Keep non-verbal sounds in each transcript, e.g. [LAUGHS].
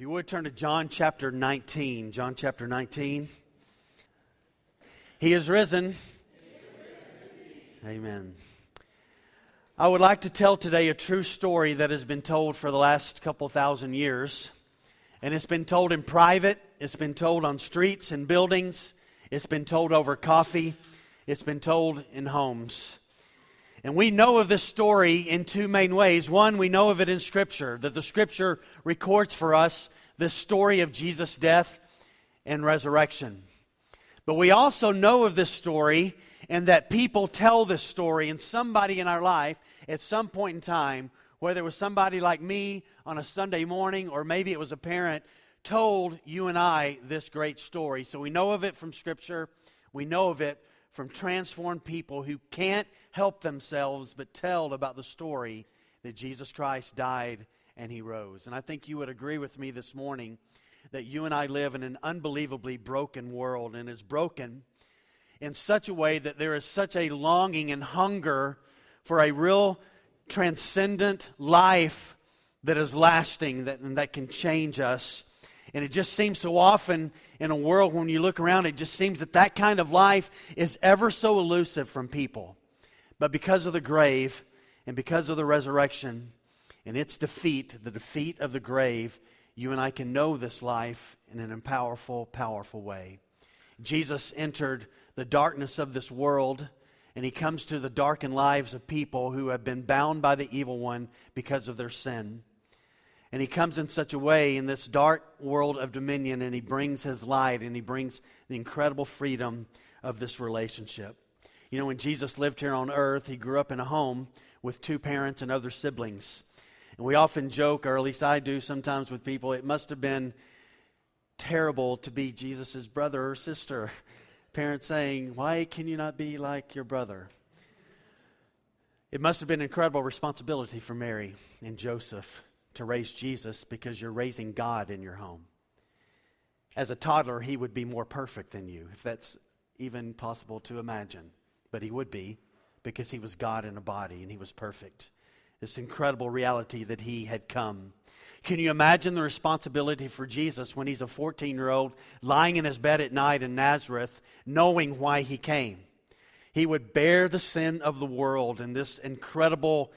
If you would turn to John chapter 19. John chapter 19. He is risen. Amen. I would like to tell today a true story that has been told for the last couple thousand years. And it's been told in private, it's been told on streets and buildings, it's been told over coffee, it's been told in homes. And we know of this story in two main ways. One, we know of it in Scripture, that the Scripture records for us this story of Jesus' death and resurrection. But we also know of this story and that people tell this story, and somebody in our life at some point in time, whether it was somebody like me on a Sunday morning or maybe it was a parent, told you and I this great story. So we know of it from Scripture, we know of it from transformed people who can't help themselves but tell about the story that Jesus Christ died and he rose. And I think you would agree with me this morning that you and I live in an unbelievably broken world, and it's broken in such a way that there is such a longing and hunger for a real transcendent life that is lasting, that, and that can change us. And it just seems so often in a world when you look around, it just seems that that kind of life is ever so elusive from people. But because of the grave and because of the resurrection and its defeat, the defeat of the grave, you and I can know this life in an powerful, powerful way. Jesus entered the darkness of this world and he comes to the darkened lives of people who have been bound by the evil one because of their sin. And he comes in such a way in this dark world of dominion, and he brings his light and he brings the incredible freedom of this relationship. You know, when Jesus lived here on earth, he grew up in a home with two parents and other siblings. And we often joke, or at least I do sometimes with people, it must have been terrible to be Jesus' brother or sister. [LAUGHS] Parents saying, Why can you not be like your brother? It must have been an incredible responsibility for Mary and Joseph to raise Jesus because you're raising God in your home. As a toddler, he would be more perfect than you, if that's even possible to imagine. But he would be because he was God in a body and he was perfect. This incredible reality that he had come. Can you imagine the responsibility for Jesus when he's a 14 year old lying in his bed at night in Nazareth, knowing why he came? He would bear the sin of the world, and this incredible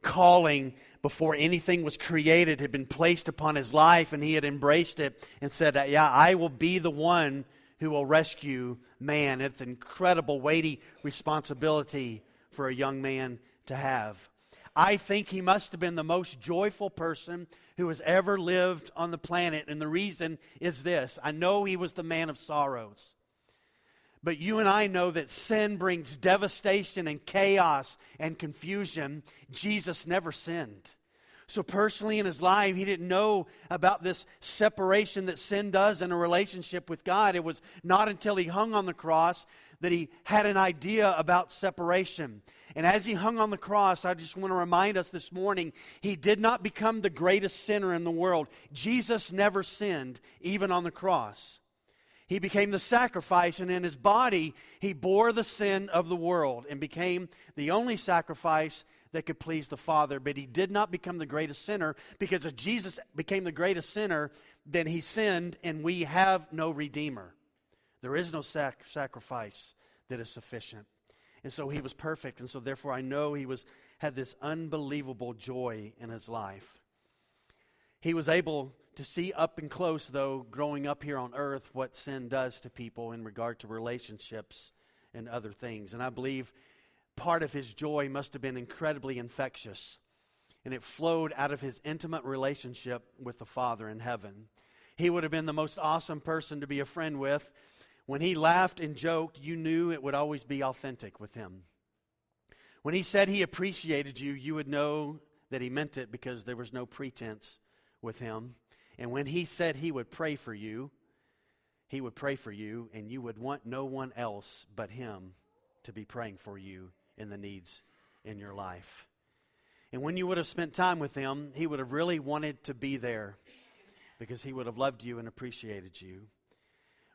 calling before anything was created had been placed upon his life, and he had embraced it and said, uh, Yeah, I will be the one who will rescue man. It's an incredible, weighty responsibility for a young man to have. I think he must have been the most joyful person who has ever lived on the planet. And the reason is this I know he was the man of sorrows. But you and I know that sin brings devastation and chaos and confusion. Jesus never sinned. So, personally, in his life, he didn't know about this separation that sin does in a relationship with God. It was not until he hung on the cross that he had an idea about separation. And as he hung on the cross, I just want to remind us this morning, he did not become the greatest sinner in the world. Jesus never sinned, even on the cross. He became the sacrifice, and in his body, he bore the sin of the world and became the only sacrifice that could please the Father. But he did not become the greatest sinner because if Jesus became the greatest sinner, then he sinned and we have no Redeemer. There is no sac- sacrifice that is sufficient. And so he was perfect, and so therefore I know he was had this unbelievable joy in his life. He was able to see up and close, though, growing up here on earth, what sin does to people in regard to relationships and other things. And I believe part of his joy must have been incredibly infectious. And it flowed out of his intimate relationship with the Father in heaven. He would have been the most awesome person to be a friend with. When he laughed and joked, you knew it would always be authentic with him. When he said he appreciated you, you would know that he meant it because there was no pretense with him. And when he said he would pray for you, he would pray for you, and you would want no one else but him to be praying for you in the needs in your life. And when you would have spent time with him, he would have really wanted to be there because he would have loved you and appreciated you.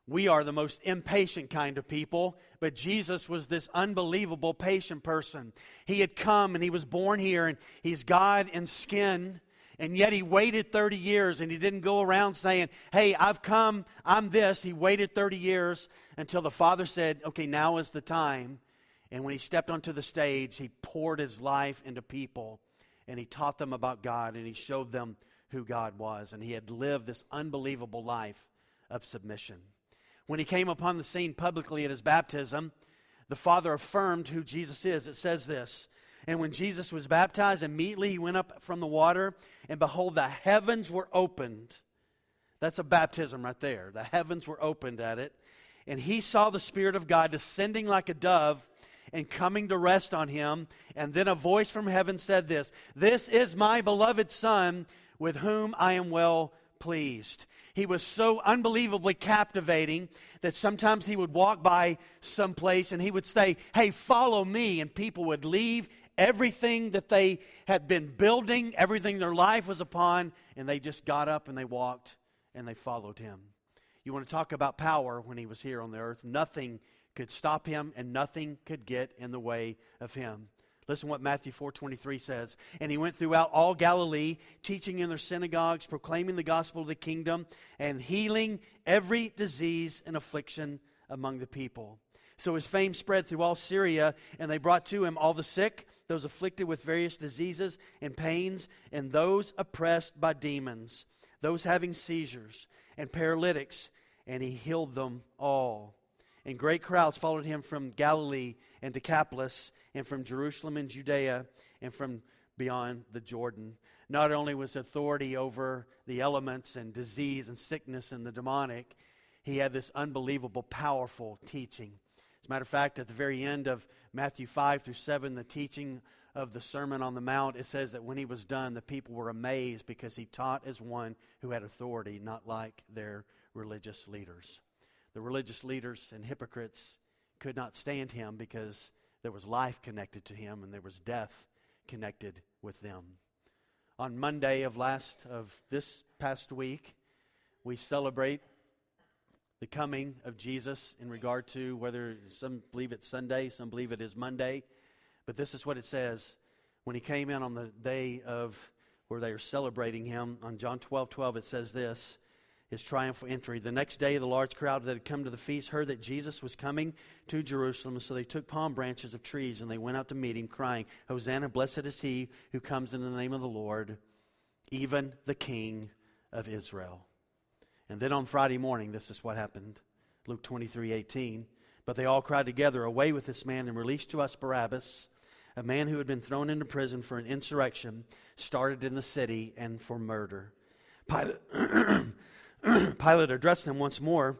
We are the most impatient kind of people, but Jesus was this unbelievable patient person. He had come and he was born here, and he's God in skin, And yet he waited 30 years and he didn't go around saying, Hey, I've come, I'm this. He waited 30 years until the Father said, Okay, now is the time. And when he stepped onto the stage, he poured his life into people and he taught them about God and he showed them who God was. And he had lived this unbelievable life of submission. When he came upon the scene publicly at his baptism, the Father affirmed who Jesus is. It says this And when Jesus was baptized, immediately he went up from the water, and behold, the heavens were opened. That's a baptism right there. The heavens were opened at it. And he saw the Spirit of God descending like a dove and coming to rest on him. And then a voice from heaven said this This is my beloved Son, with whom I am well pleased. He was so unbelievably captivating that sometimes he would walk by some place and he would say, Hey, follow me. And people would leave everything that they had been building, everything their life was upon, and they just got up and they walked and they followed him. You want to talk about power when he was here on the earth? Nothing could stop him and nothing could get in the way of him. Listen what Matthew 4:23 says. And he went throughout all Galilee, teaching in their synagogues, proclaiming the gospel of the kingdom, and healing every disease and affliction among the people. So his fame spread through all Syria, and they brought to him all the sick, those afflicted with various diseases and pains, and those oppressed by demons, those having seizures, and paralytics, and he healed them all. And great crowds followed him from Galilee and Decapolis, and from Jerusalem and Judea, and from beyond the Jordan. Not only was authority over the elements and disease and sickness and the demonic, he had this unbelievable, powerful teaching. As a matter of fact, at the very end of Matthew 5 through 7, the teaching of the Sermon on the Mount, it says that when he was done, the people were amazed because he taught as one who had authority, not like their religious leaders. The religious leaders and hypocrites could not stand him because there was life connected to him and there was death connected with them. On Monday of last of this past week, we celebrate the coming of Jesus in regard to whether some believe it's Sunday, some believe it is Monday. But this is what it says when he came in on the day of where they are celebrating him. On John 12 12, it says this his triumphal entry. The next day, the large crowd that had come to the feast heard that Jesus was coming to Jerusalem. So they took palm branches of trees and they went out to meet him, crying, Hosanna, blessed is he who comes in the name of the Lord, even the King of Israel. And then on Friday morning, this is what happened Luke 23 18. But they all cried together, Away with this man and release to us Barabbas, a man who had been thrown into prison for an insurrection started in the city and for murder. Pilate. [CLEARS THROAT] Pilate addressed them once more,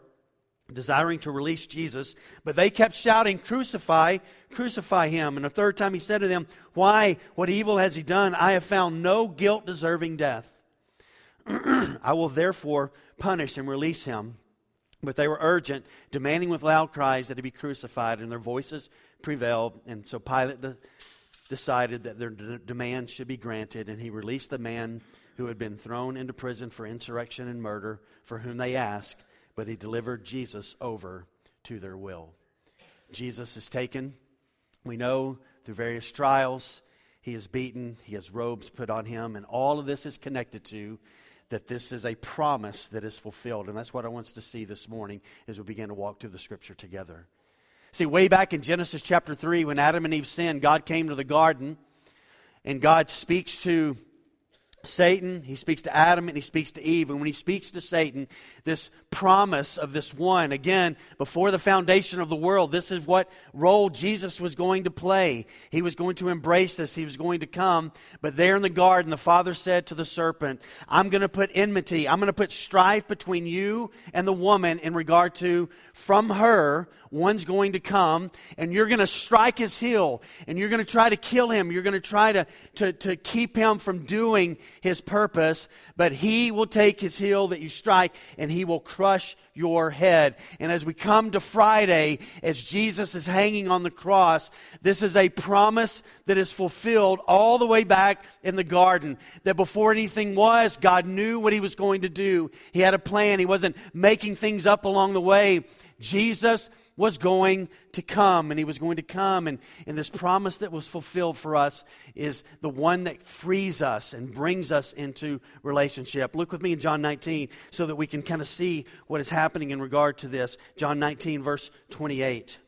desiring to release Jesus, but they kept shouting, Crucify, crucify him. And a third time he said to them, Why, what evil has he done? I have found no guilt deserving death. [CLEARS THROAT] I will therefore punish and release him. But they were urgent, demanding with loud cries that he be crucified, and their voices prevailed. And so Pilate de- decided that their de- demand should be granted, and he released the man who had been thrown into prison for insurrection and murder, for whom they asked, but he delivered Jesus over to their will. Jesus is taken. We know through various trials, he is beaten, he has robes put on him, and all of this is connected to that this is a promise that is fulfilled. And that's what I want us to see this morning as we begin to walk through the scripture together. See, way back in Genesis chapter 3, when Adam and Eve sinned, God came to the garden and God speaks to Satan, he speaks to Adam and he speaks to Eve. And when he speaks to Satan, this promise of this one, again, before the foundation of the world, this is what role Jesus was going to play. He was going to embrace this, he was going to come. But there in the garden, the Father said to the serpent, I'm going to put enmity, I'm going to put strife between you and the woman in regard to from her One's going to come and you're going to strike his heel and you're going to try to kill him. You're going to try to, to, to keep him from doing his purpose, but he will take his heel that you strike and he will your head. And as we come to Friday, as Jesus is hanging on the cross, this is a promise that is fulfilled all the way back in the garden. That before anything was, God knew what he was going to do. He had a plan. He wasn't making things up along the way. Jesus was going to come, and he was going to come. And, and this promise that was fulfilled for us is the one that frees us and brings us into relationship. Look with me in John 19 so that we can kind of see what is happening in regard to this. John 19, verse 28.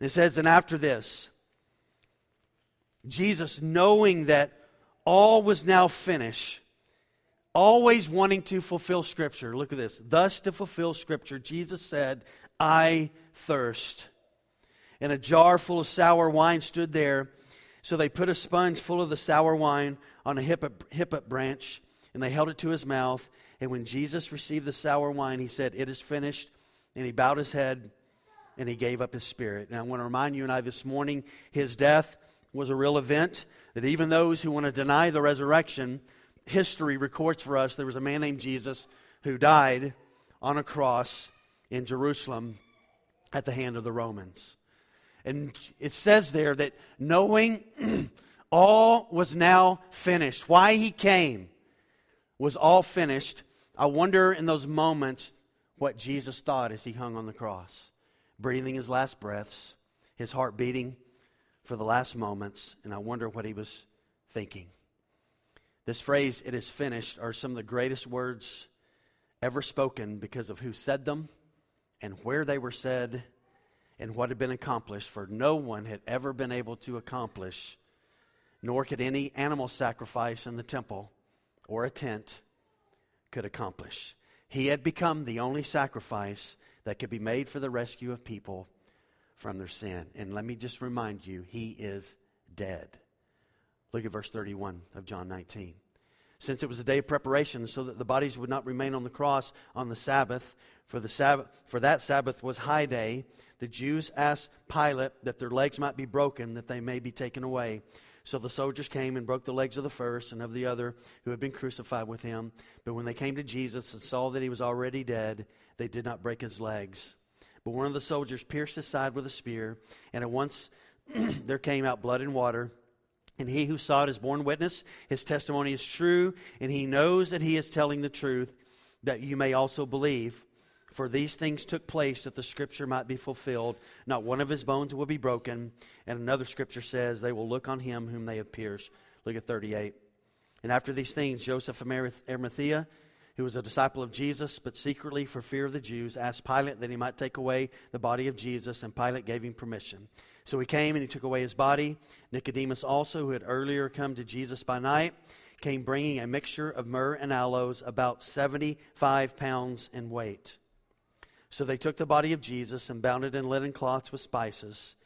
And it says, And after this, Jesus, knowing that all was now finished, always wanting to fulfill Scripture. Look at this. Thus, to fulfill Scripture, Jesus said, I thirst. And a jar full of sour wine stood there. So they put a sponge full of the sour wine on a hyssop branch, and they held it to his mouth. And when Jesus received the sour wine, he said, It is finished. And he bowed his head and he gave up his spirit. And I want to remind you and I this morning his death was a real event, that even those who want to deny the resurrection, history records for us there was a man named Jesus who died on a cross in Jerusalem at the hand of the Romans. And it says there that knowing [CLEARS THROAT] all was now finished, why he came was all finished. I wonder in those moments what Jesus thought as he hung on the cross, breathing his last breaths, his heart beating for the last moments, and I wonder what he was thinking. This phrase, it is finished, are some of the greatest words ever spoken because of who said them and where they were said and what had been accomplished, for no one had ever been able to accomplish, nor could any animal sacrifice in the temple or a tent could accomplish. He had become the only sacrifice that could be made for the rescue of people from their sin. And let me just remind you, he is dead. Look at verse 31 of John 19 since it was a day of preparation, so that the bodies would not remain on the cross on the Sabbath, for, the Sabbath, for that Sabbath was high day, the Jews asked Pilate that their legs might be broken, that they may be taken away. So the soldiers came and broke the legs of the first and of the other who had been crucified with him. But when they came to Jesus and saw that he was already dead, they did not break his legs. But one of the soldiers pierced his side with a spear, and at once [CLEARS THROAT] there came out blood and water. And he who saw it is borne witness. His testimony is true, and he knows that he is telling the truth, that you may also believe. For these things took place that the scripture might be fulfilled. Not one of his bones will be broken. And another scripture says, They will look on him whom they have pierced. Look at 38. And after these things, Joseph of Arimathea, who was a disciple of Jesus, but secretly for fear of the Jews, asked Pilate that he might take away the body of Jesus, and Pilate gave him permission. So he came and he took away his body. Nicodemus also, who had earlier come to Jesus by night, came bringing a mixture of myrrh and aloes, about 75 pounds in weight. So they took the body of Jesus and bound it in linen cloths with spices,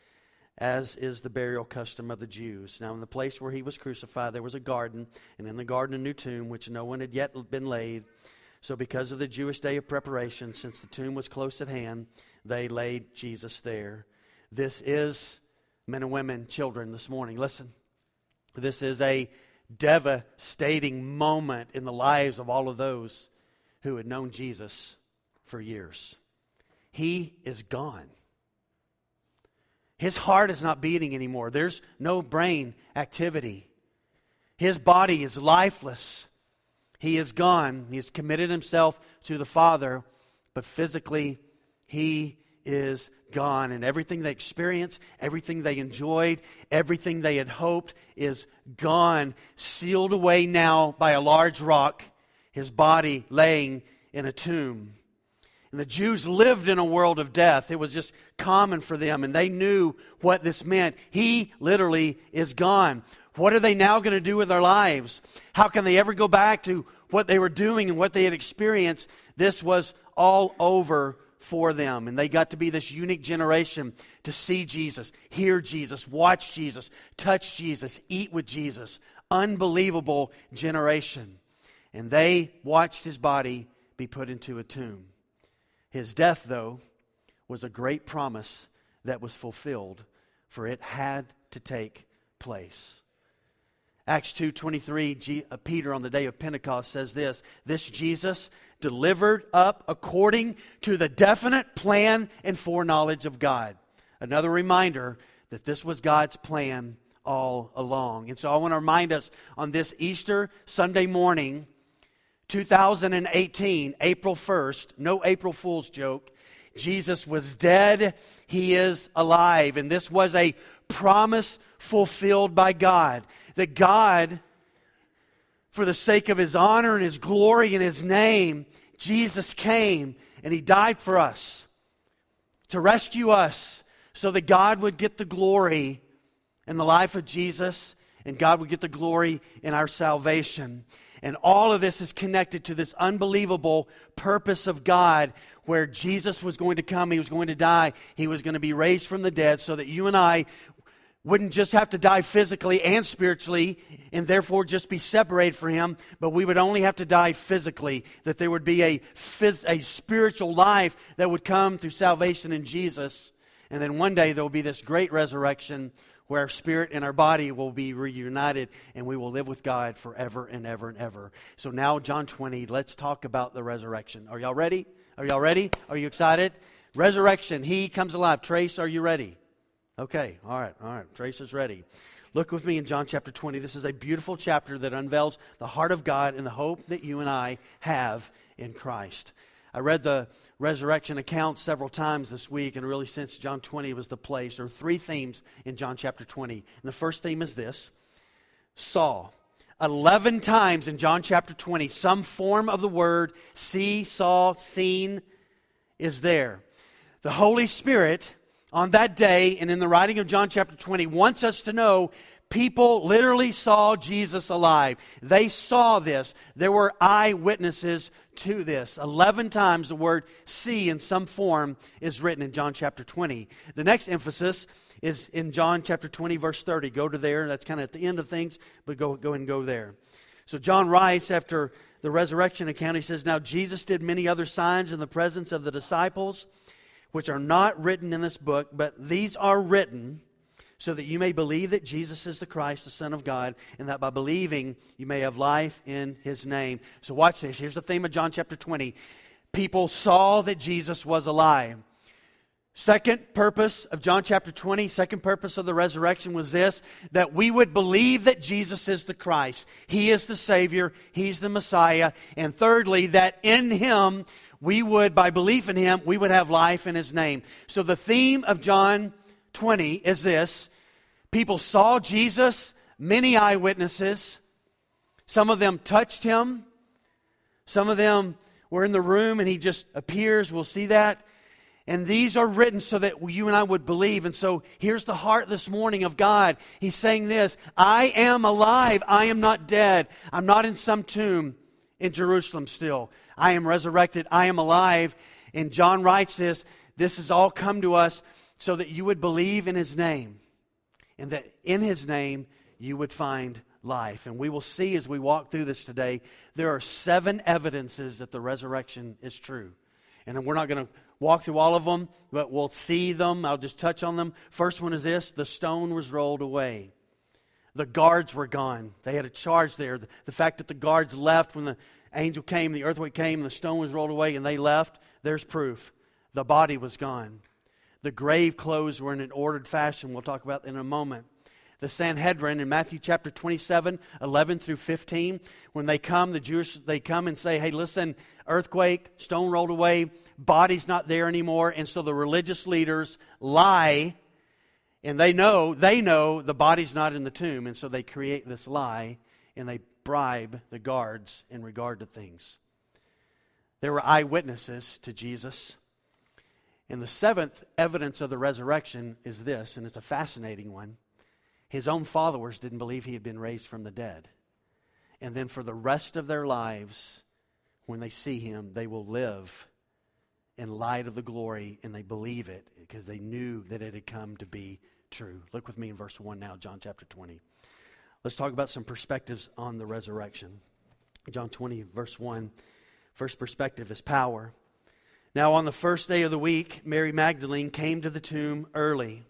as is the burial custom of the Jews. Now, in the place where he was crucified, there was a garden, and in the garden a new tomb, which no one had yet been laid. So, because of the Jewish day of preparation, since the tomb was close at hand, they laid Jesus there. This is, men and women, children, this morning. Listen, this is a devastating moment in the lives of all of those who had known Jesus for years. He is gone. His heart is not beating anymore. There's no brain activity. His body is lifeless. He is gone. He has committed himself to the Father, but physically, he is gone. And everything they experienced, everything they enjoyed, everything they had hoped is gone, sealed away now by a large rock, his body laying in a tomb. And the Jews lived in a world of death. It was just common for them, and they knew what this meant. He literally is gone. What are they now going to do with their lives? How can they ever go back to what they were doing and what they had experienced? This was all over for them. And they got to be this unique generation to see Jesus, hear Jesus, watch Jesus, touch Jesus, eat with Jesus. Unbelievable generation. And they watched his body be put into a tomb. His death, though, was a great promise that was fulfilled, for it had to take place. Acts 2:23 uh, Peter on the day of Pentecost says this this Jesus delivered up according to the definite plan and foreknowledge of God. Another reminder that this was God's plan all along. And so I want to remind us on this Easter Sunday morning 2018 April 1st no April Fool's joke Jesus was dead, he is alive. And this was a promise fulfilled by God. That God, for the sake of his honor and his glory and his name, Jesus came and he died for us to rescue us so that God would get the glory in the life of Jesus and God would get the glory in our salvation. And all of this is connected to this unbelievable purpose of God where Jesus was going to come, he was going to die, he was going to be raised from the dead so that you and I wouldn't just have to die physically and spiritually and therefore just be separated from him but we would only have to die physically that there would be a, phys- a spiritual life that would come through salvation in jesus. And then one day there will be this great resurrection where our spirit and our body will be reunited and we will live with God forever and ever and ever. So now, John 20, let's talk about the resurrection. Are y'all ready? Are y'all ready? Are you excited? Resurrection, He comes alive. Trace, are you ready? Okay, all right, all right. Trace is ready. Look with me in John chapter 20. This is a beautiful chapter that unveils the heart of God and the hope that you and I have in Christ. I read the resurrection account several times this week, and really since John 20 was the place. There are three themes in John chapter 20. And the first theme is this saw. 11 times in John chapter 20, some form of the word see, saw, seen is there. The Holy Spirit on that day and in the writing of John chapter 20 wants us to know people literally saw Jesus alive. They saw this. There were eyewitnesses to this. 11 times the word see in some form is written in John chapter 20. The next emphasis is in John chapter 20, verse 30. Go to there. That's kind of at the end of things, but go, go and go there. So John writes after the resurrection account, he says, Now Jesus did many other signs in the presence of the disciples, which are not written in this book, but these are written so that you may believe that Jesus is the Christ, the Son of God, and that by believing you may have life in his name. So, watch this. Here's the theme of John chapter 20. People saw that Jesus was alive. Second purpose of John chapter 20, second purpose of the resurrection was this that we would believe that Jesus is the Christ. He is the Savior, He's the Messiah. And thirdly, that in Him, we would, by belief in Him, we would have life in His name. So the theme of John 20 is this people saw Jesus, many eyewitnesses. Some of them touched him, some of them were in the room and he just appears. We'll see that. And these are written so that you and I would believe. And so here's the heart this morning of God. He's saying this I am alive. I am not dead. I'm not in some tomb in Jerusalem still. I am resurrected. I am alive. And John writes this this has all come to us so that you would believe in his name and that in his name you would find life. And we will see as we walk through this today, there are seven evidences that the resurrection is true. And we're not going to walk through all of them, but we'll see them. I'll just touch on them. First one is this the stone was rolled away. The guards were gone. They had a charge there. The, the fact that the guards left when the angel came, the earthquake came, the stone was rolled away, and they left, there's proof. The body was gone. The grave clothes were in an ordered fashion. We'll talk about in a moment. The Sanhedrin in Matthew chapter 27, 11 through 15, when they come, the Jewish, they come and say, hey, listen, earthquake, stone rolled away, body's not there anymore. And so the religious leaders lie, and they know, they know the body's not in the tomb. And so they create this lie, and they bribe the guards in regard to things. There were eyewitnesses to Jesus. And the seventh evidence of the resurrection is this, and it's a fascinating one. His own followers didn't believe he had been raised from the dead. And then for the rest of their lives, when they see him, they will live in light of the glory and they believe it because they knew that it had come to be true. Look with me in verse 1 now, John chapter 20. Let's talk about some perspectives on the resurrection. John 20, verse 1. First perspective is power. Now, on the first day of the week, Mary Magdalene came to the tomb early,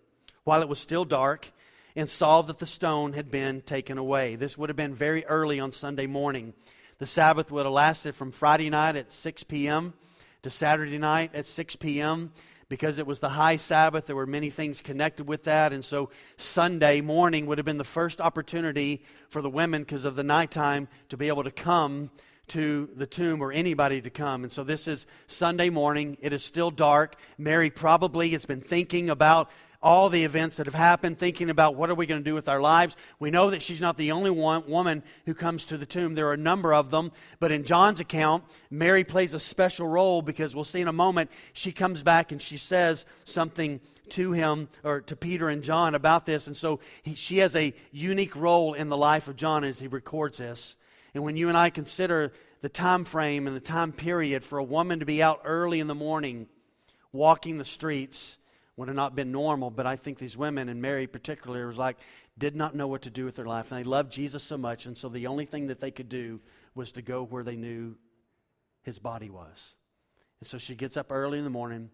while it was still dark, and saw that the stone had been taken away. This would have been very early on Sunday morning. The Sabbath would have lasted from Friday night at 6 p.m. to Saturday night at 6 p.m. Because it was the high Sabbath, there were many things connected with that. And so Sunday morning would have been the first opportunity for the women, because of the nighttime, to be able to come to the tomb or anybody to come. And so this is Sunday morning. It is still dark. Mary probably has been thinking about all the events that have happened, thinking about what are we going to do with our lives. We know that she's not the only one woman who comes to the tomb. There are a number of them, but in John's account, Mary plays a special role because we'll see in a moment she comes back and she says something to him or to Peter and John about this, and so he, she has a unique role in the life of John as he records this. And when you and I consider the time frame and the time period for a woman to be out early in the morning walking the streets would have not been normal, but I think these women, and Mary particularly, was like, did not know what to do with their life. And they loved Jesus so much, and so the only thing that they could do was to go where they knew his body was. And so she gets up early in the morning.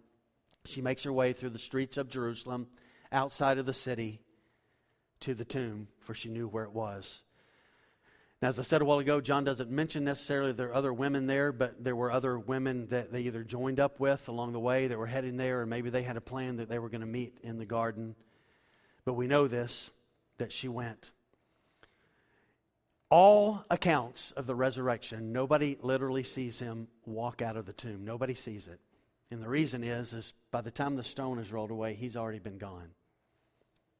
She makes her way through the streets of Jerusalem, outside of the city, to the tomb, for she knew where it was. Now, as I said a while ago, John doesn't mention necessarily there are other women there, but there were other women that they either joined up with along the way that were heading there, or maybe they had a plan that they were going to meet in the garden. But we know this that she went. All accounts of the resurrection, nobody literally sees him walk out of the tomb. Nobody sees it. And the reason is, is by the time the stone is rolled away, he's already been gone.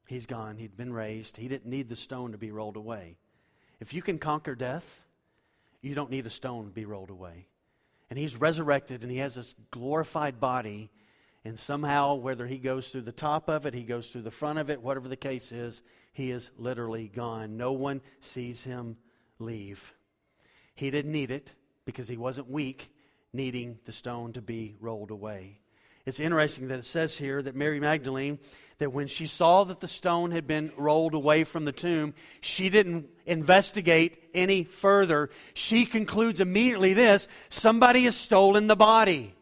He's gone. He'd been raised. He didn't need the stone to be rolled away. If you can conquer death, you don't need a stone to be rolled away. And he's resurrected and he has this glorified body. And somehow, whether he goes through the top of it, he goes through the front of it, whatever the case is, he is literally gone. No one sees him leave. He didn't need it because he wasn't weak, needing the stone to be rolled away. It's interesting that it says here that Mary Magdalene, that when she saw that the stone had been rolled away from the tomb, she didn't investigate any further. She concludes immediately this somebody has stolen the body.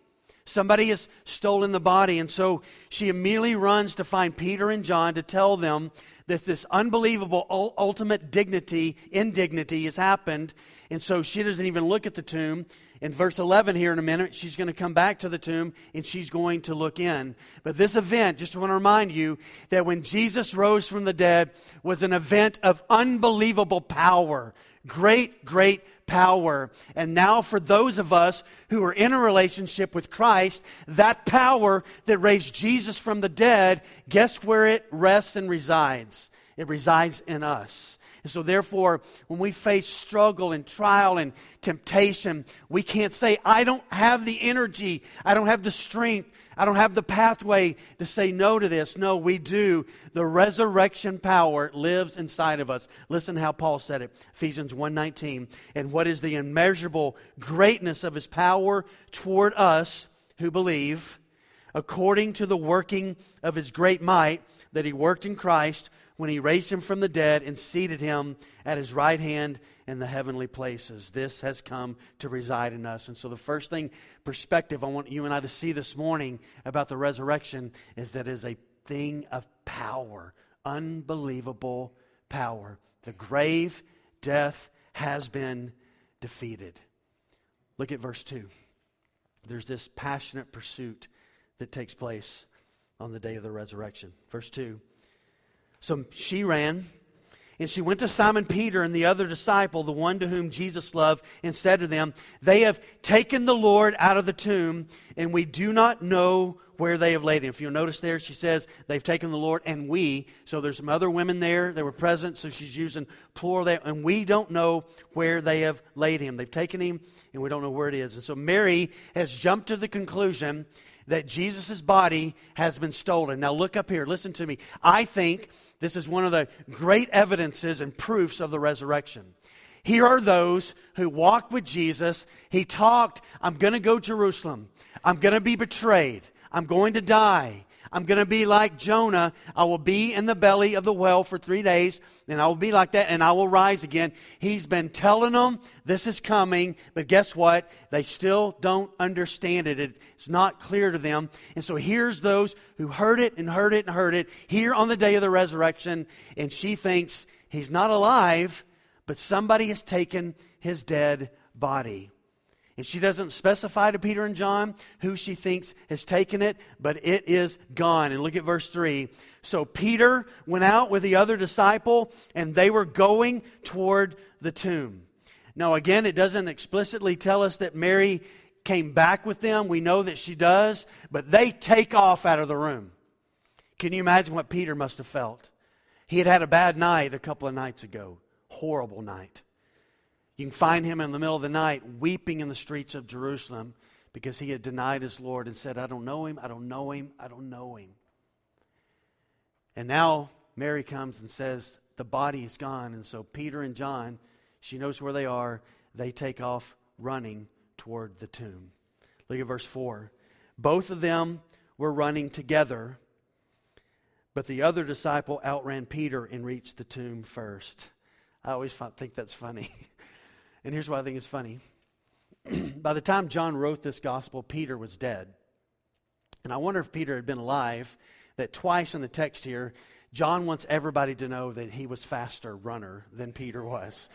Somebody has stolen the body. And so she immediately runs to find Peter and John to tell them that this unbelievable ultimate dignity, indignity has happened. And so she doesn't even look at the tomb in verse 11 here in a minute, she's going to come back to the tomb and she's going to look in. But this event, just want to remind you that when Jesus rose from the dead was an event of unbelievable power. Great, great power. And now, for those of us who are in a relationship with Christ, that power that raised Jesus from the dead, guess where it rests and resides? It resides in us. And so, therefore, when we face struggle and trial and temptation, we can't say, I don't have the energy, I don't have the strength, I don't have the pathway to say no to this. No, we do. The resurrection power lives inside of us. Listen how Paul said it, Ephesians 1:19. And what is the immeasurable greatness of his power toward us who believe, according to the working of his great might that he worked in Christ when he raised him from the dead and seated him at his right hand in the heavenly places. This has come to reside in us. And so, the first thing, perspective, I want you and I to see this morning about the resurrection is that it is a thing of power, unbelievable power. The grave, death has been defeated. Look at verse 2. There's this passionate pursuit that takes place on the day of the resurrection. Verse 2 so she ran, and she went to Simon Peter and the other disciple, the one to whom Jesus loved, and said to them, They have taken the Lord out of the tomb, and we do not know where they have laid him. If you'll notice there, she says, They've taken the Lord, and we. So there's some other women there that were present, so she's using plural there, and we don't know where they have laid him. They've taken him, and we don't know where it is. And so Mary has jumped to the conclusion that Jesus' body has been stolen. Now, look up here. Listen to me. I think this is one of the great evidences and proofs of the resurrection. Here are those who walked with Jesus. He talked, I'm going to go to Jerusalem. I'm going to be betrayed. I'm going to die. I'm going to be like Jonah. I will be in the belly of the well for three days, and I will be like that, and I will rise again. He's been telling them this is coming, but guess what? They still don't understand it. It's not clear to them. And so here's those who heard it and heard it and heard it here on the day of the resurrection, and she thinks he's not alive, but somebody has taken his dead body. And she doesn't specify to Peter and John who she thinks has taken it, but it is gone. And look at verse 3. So Peter went out with the other disciple, and they were going toward the tomb. Now, again, it doesn't explicitly tell us that Mary came back with them. We know that she does, but they take off out of the room. Can you imagine what Peter must have felt? He had had a bad night a couple of nights ago, horrible night. You can find him in the middle of the night weeping in the streets of Jerusalem because he had denied his Lord and said, I don't know him, I don't know him, I don't know him. And now Mary comes and says, The body is gone. And so Peter and John, she knows where they are, they take off running toward the tomb. Look at verse 4. Both of them were running together, but the other disciple outran Peter and reached the tomb first. I always think that's funny. [LAUGHS] and here's why I think it's funny. [CLEARS THROAT] By the time John wrote this gospel, Peter was dead. And I wonder if Peter had been alive, that twice in the text here, John wants everybody to know that he was faster runner than Peter was.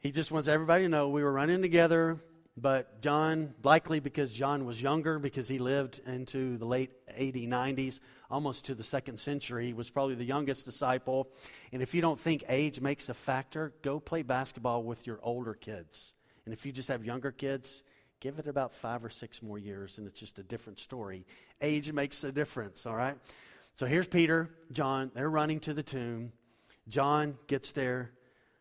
He just wants everybody to know we were running together, but John, likely because John was younger, because he lived into the late 80s, 90s, almost to the second century, was probably the youngest disciple. And if you don't think age makes a factor, go play basketball with your older kids. And if you just have younger kids, give it about five or six more years, and it's just a different story. Age makes a difference, all right? So here's Peter, John, they're running to the tomb. John gets there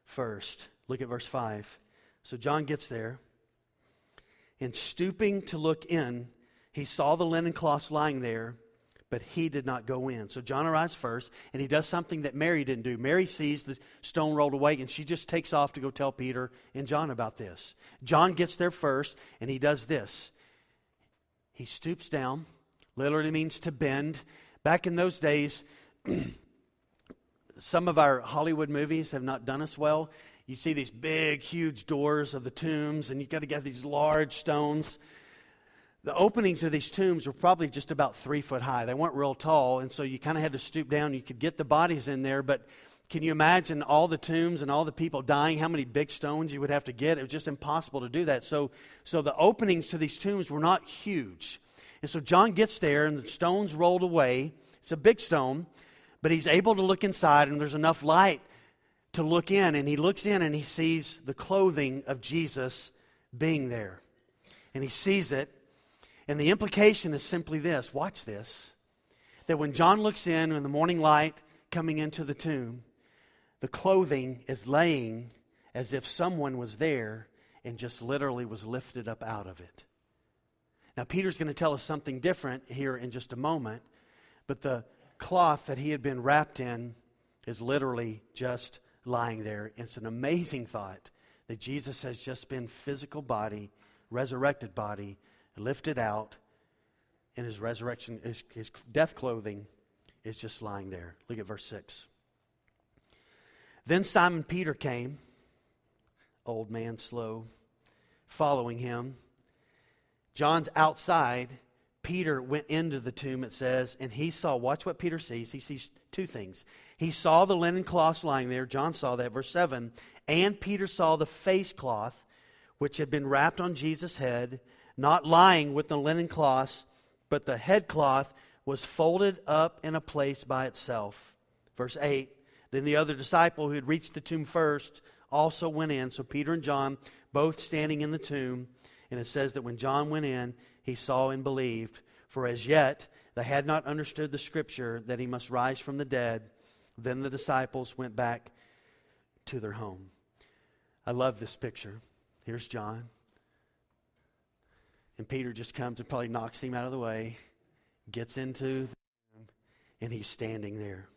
first. Look at verse 5. So John gets there, and stooping to look in, he saw the linen cloths lying there, but he did not go in. So John arrives first, and he does something that Mary didn't do. Mary sees the stone rolled away, and she just takes off to go tell Peter and John about this. John gets there first, and he does this. He stoops down, literally means to bend. Back in those days, [CLEARS THROAT] some of our Hollywood movies have not done us well you see these big, huge doors of the tombs, and you've got to get these large stones. The openings of these tombs were probably just about three foot high. They weren't real tall, and so you kind of had to stoop down. You could get the bodies in there, but can you imagine all the tombs and all the people dying? How many big stones you would have to get? It was just impossible to do that. So, so the openings to these tombs were not huge. And so John gets there, and the stone's rolled away. It's a big stone, but he's able to look inside, and there's enough light to look in, and he looks in and he sees the clothing of Jesus being there. And he sees it, and the implication is simply this watch this that when John looks in in the morning light coming into the tomb, the clothing is laying as if someone was there and just literally was lifted up out of it. Now, Peter's going to tell us something different here in just a moment, but the cloth that he had been wrapped in is literally just lying there. It's an amazing thought that Jesus has just been physical body, resurrected body, lifted out, and his resurrection, his, his death clothing is just lying there. Look at verse 6. Then Simon Peter came, old man slow, following him. John's outside. Peter went into the tomb, it says, and he saw, watch what Peter sees. He sees two things. He saw the linen cloths lying there. John saw that, verse 7. And Peter saw the face cloth, which had been wrapped on Jesus' head, not lying with the linen cloths, but the head cloth was folded up in a place by itself. Verse 8. Then the other disciple who had reached the tomb first also went in. So Peter and John, both standing in the tomb. And it says that when John went in, he saw and believed. For as yet they had not understood the scripture that he must rise from the dead. Then the disciples went back to their home. I love this picture. Here's John. And Peter just comes and probably knocks him out of the way, gets into the room, and he's standing there.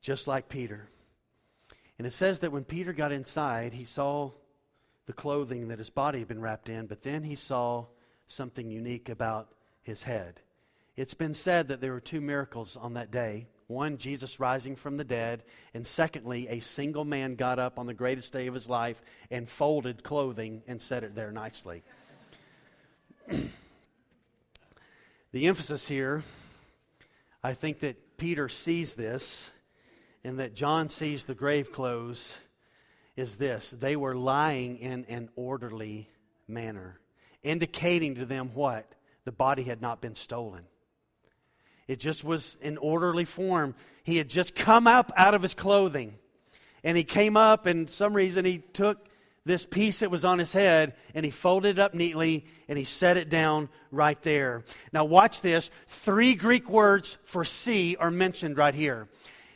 Just like Peter. And it says that when Peter got inside, he saw the clothing that his body had been wrapped in, but then he saw something unique about his head. It's been said that there were two miracles on that day. One, Jesus rising from the dead. And secondly, a single man got up on the greatest day of his life and folded clothing and set it there nicely. [CLEARS THROAT] the emphasis here, I think that Peter sees this and that John sees the grave clothes, is this they were lying in an orderly manner, indicating to them what? The body had not been stolen. It just was in orderly form. He had just come up out of his clothing. And he came up, and some reason he took this piece that was on his head and he folded it up neatly and he set it down right there. Now, watch this. Three Greek words for see are mentioned right here.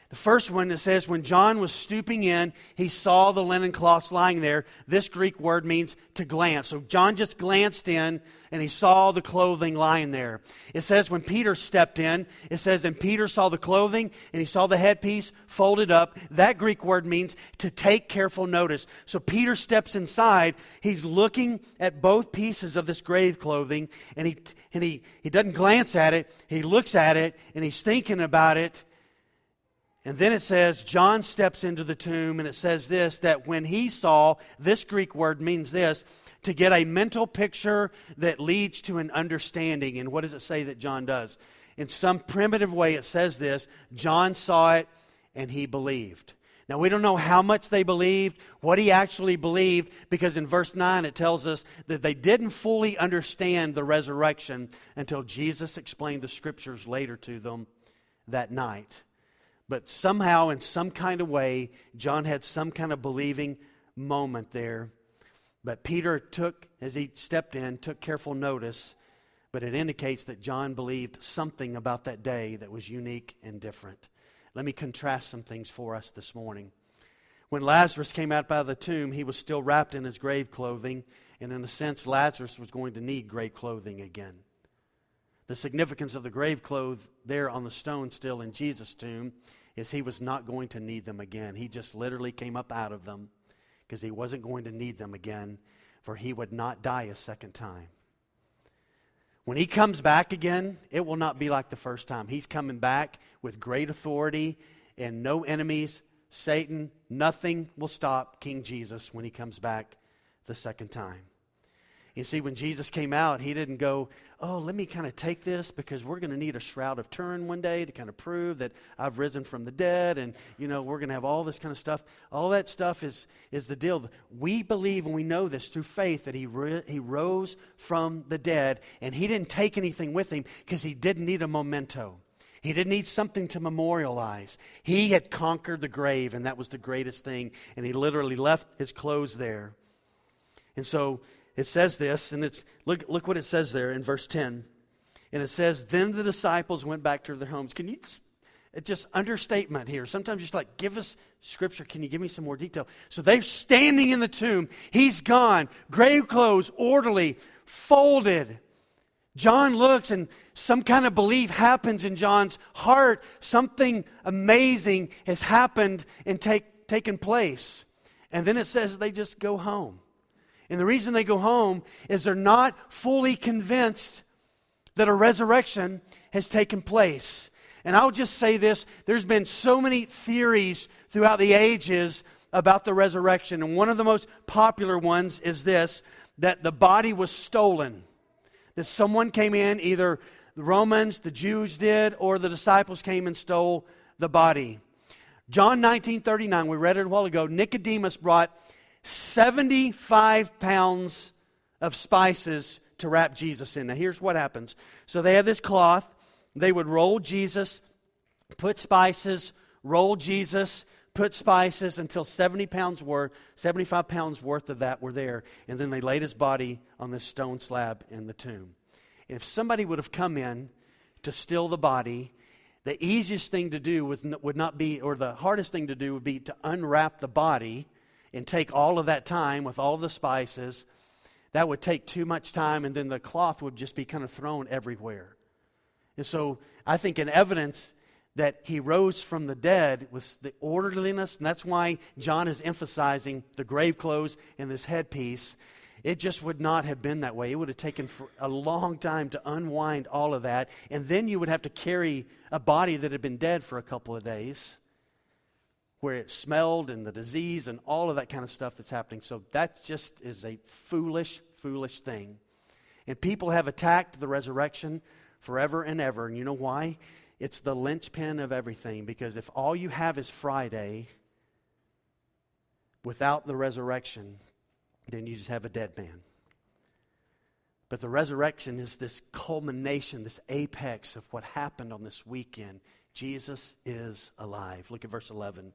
The first one that says, when John was stooping in, he saw the linen cloths lying there. This Greek word means to glance. So John just glanced in and he saw the clothing lying there. It says, when Peter stepped in, it says, and Peter saw the clothing and he saw the headpiece folded up. That Greek word means to take careful notice. So Peter steps inside. He's looking at both pieces of this grave clothing and he, and he, he doesn't glance at it. He looks at it and he's thinking about it and then it says, John steps into the tomb, and it says this that when he saw, this Greek word means this, to get a mental picture that leads to an understanding. And what does it say that John does? In some primitive way, it says this John saw it and he believed. Now, we don't know how much they believed, what he actually believed, because in verse 9 it tells us that they didn't fully understand the resurrection until Jesus explained the scriptures later to them that night. But somehow, in some kind of way, John had some kind of believing moment there. But Peter took, as he stepped in, took careful notice. But it indicates that John believed something about that day that was unique and different. Let me contrast some things for us this morning. When Lazarus came out by the tomb, he was still wrapped in his grave clothing. And in a sense, Lazarus was going to need grave clothing again. The significance of the grave clothes there on the stone still in Jesus' tomb is he was not going to need them again. He just literally came up out of them because he wasn't going to need them again, for he would not die a second time. When he comes back again, it will not be like the first time. He's coming back with great authority and no enemies. Satan, nothing will stop King Jesus when he comes back the second time. You see, when Jesus came out, he didn't go, Oh, let me kind of take this because we're going to need a shroud of Turin one day to kind of prove that I've risen from the dead. And, you know, we're going to have all this kind of stuff. All that stuff is, is the deal. We believe and we know this through faith that he, re- he rose from the dead and he didn't take anything with him because he didn't need a memento. He didn't need something to memorialize. He had conquered the grave, and that was the greatest thing. And he literally left his clothes there. And so it says this, and it's look, look what it says there in verse 10. And it says, Then the disciples went back to their homes. Can you it's uh, just understatement here. Sometimes just like, give us scripture. Can you give me some more detail? So they're standing in the tomb. He's gone. Grave clothes, orderly, folded. John looks and some kind of belief happens in John's heart. Something amazing has happened and take, taken place. And then it says they just go home. And the reason they go home is they're not fully convinced that a resurrection has taken place. And I'll just say this there's been so many theories throughout the ages about the resurrection. And one of the most popular ones is this that the body was stolen. That someone came in, either the Romans, the Jews did, or the disciples came and stole the body. John 19 39, we read it a while ago. Nicodemus brought 75 pounds of spices to wrap Jesus in. Now, here's what happens. So they had this cloth. They would roll Jesus, put spices, roll Jesus, put spices until 70 pounds worth, 75 pounds worth of that were there. And then they laid his body on this stone slab in the tomb. And if somebody would have come in to steal the body, the easiest thing to do was, would not be, or the hardest thing to do would be to unwrap the body and take all of that time with all the spices, that would take too much time, and then the cloth would just be kind of thrown everywhere. And so I think an evidence that he rose from the dead was the orderliness, and that's why John is emphasizing the grave clothes and this headpiece. It just would not have been that way. It would have taken a long time to unwind all of that, and then you would have to carry a body that had been dead for a couple of days where it smelled and the disease and all of that kind of stuff that's happening. So that just is a foolish, foolish thing. And people have attacked the resurrection forever and ever. And you know why? It's the linchpin of everything. Because if all you have is Friday without the resurrection, then you just have a dead man. But the resurrection is this culmination, this apex of what happened on this weekend. Jesus is alive. Look at verse 11.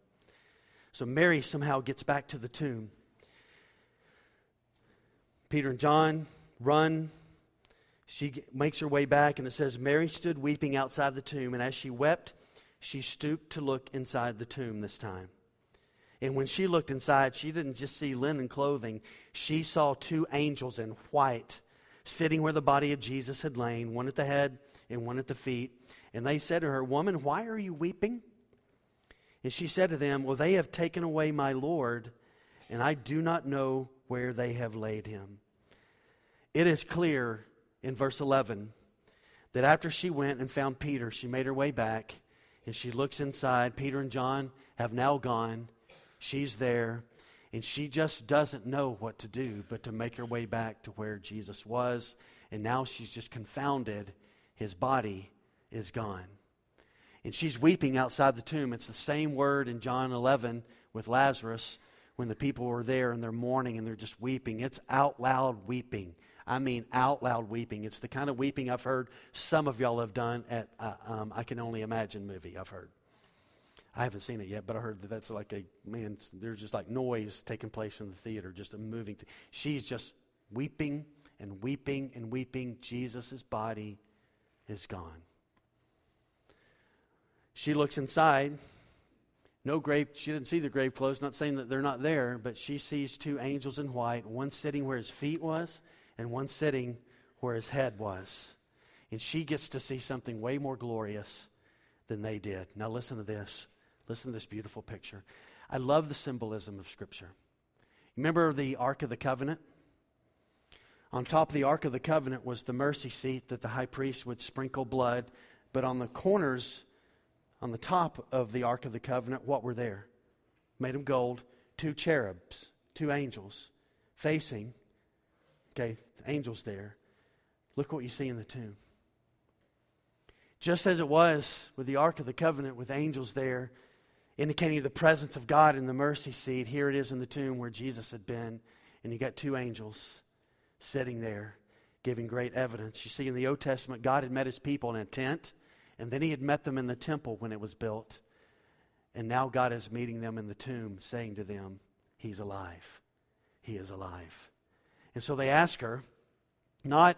So Mary somehow gets back to the tomb. Peter and John run. She makes her way back, and it says, Mary stood weeping outside the tomb, and as she wept, she stooped to look inside the tomb this time. And when she looked inside, she didn't just see linen clothing, she saw two angels in white sitting where the body of Jesus had lain, one at the head and one at the feet. And they said to her, Woman, why are you weeping? And she said to them, Well, they have taken away my Lord, and I do not know where they have laid him. It is clear in verse 11 that after she went and found Peter, she made her way back and she looks inside. Peter and John have now gone. She's there, and she just doesn't know what to do but to make her way back to where Jesus was. And now she's just confounded. His body is gone. And she's weeping outside the tomb. It's the same word in John 11 with Lazarus when the people were there and they're mourning and they're just weeping. It's out loud weeping. I mean, out loud weeping. It's the kind of weeping I've heard some of y'all have done at uh, um, I Can Only Imagine movie, I've heard. I haven't seen it yet, but I heard that that's like a man. There's just like noise taking place in the theater, just a moving. She's just weeping and weeping and weeping. Jesus' body is gone. She looks inside. No grave. She didn't see the grave clothes. Not saying that they're not there, but she sees two angels in white. One sitting where his feet was, and one sitting where his head was. And she gets to see something way more glorious than they did. Now listen to this. Listen to this beautiful picture. I love the symbolism of Scripture. Remember the Ark of the Covenant? On top of the Ark of the Covenant was the mercy seat that the high priest would sprinkle blood, but on the corners, on the top of the Ark of the Covenant, what were there? Made of gold, two cherubs, two angels facing. Okay, the angels there. Look what you see in the tomb. Just as it was with the Ark of the Covenant with angels there, indicating the presence of God in the mercy seat. Here it is in the tomb where Jesus had been, and you got two angels sitting there giving great evidence. You see, in the Old Testament, God had met his people in a tent, and then he had met them in the temple when it was built. And now God is meeting them in the tomb, saying to them, He's alive. He is alive. And so they ask her, not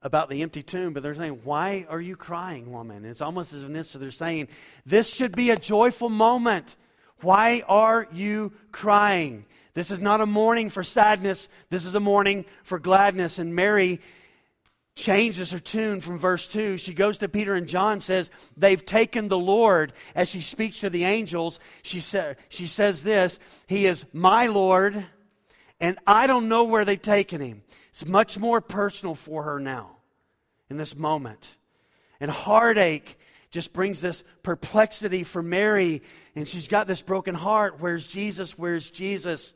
about the empty tomb, but they're saying, Why are you crying, woman? it's almost as if they're saying, This should be a joyful moment. Why are you crying? This is not a mourning for sadness. This is a mourning for gladness. And Mary changes her tune from verse 2. She goes to Peter and John, says, They've taken the Lord. As she speaks to the angels, she, sa- she says this He is my Lord, and I don't know where they've taken him. It's much more personal for her now in this moment. And heartache just brings this perplexity for Mary. And she's got this broken heart. Where's Jesus? Where's Jesus?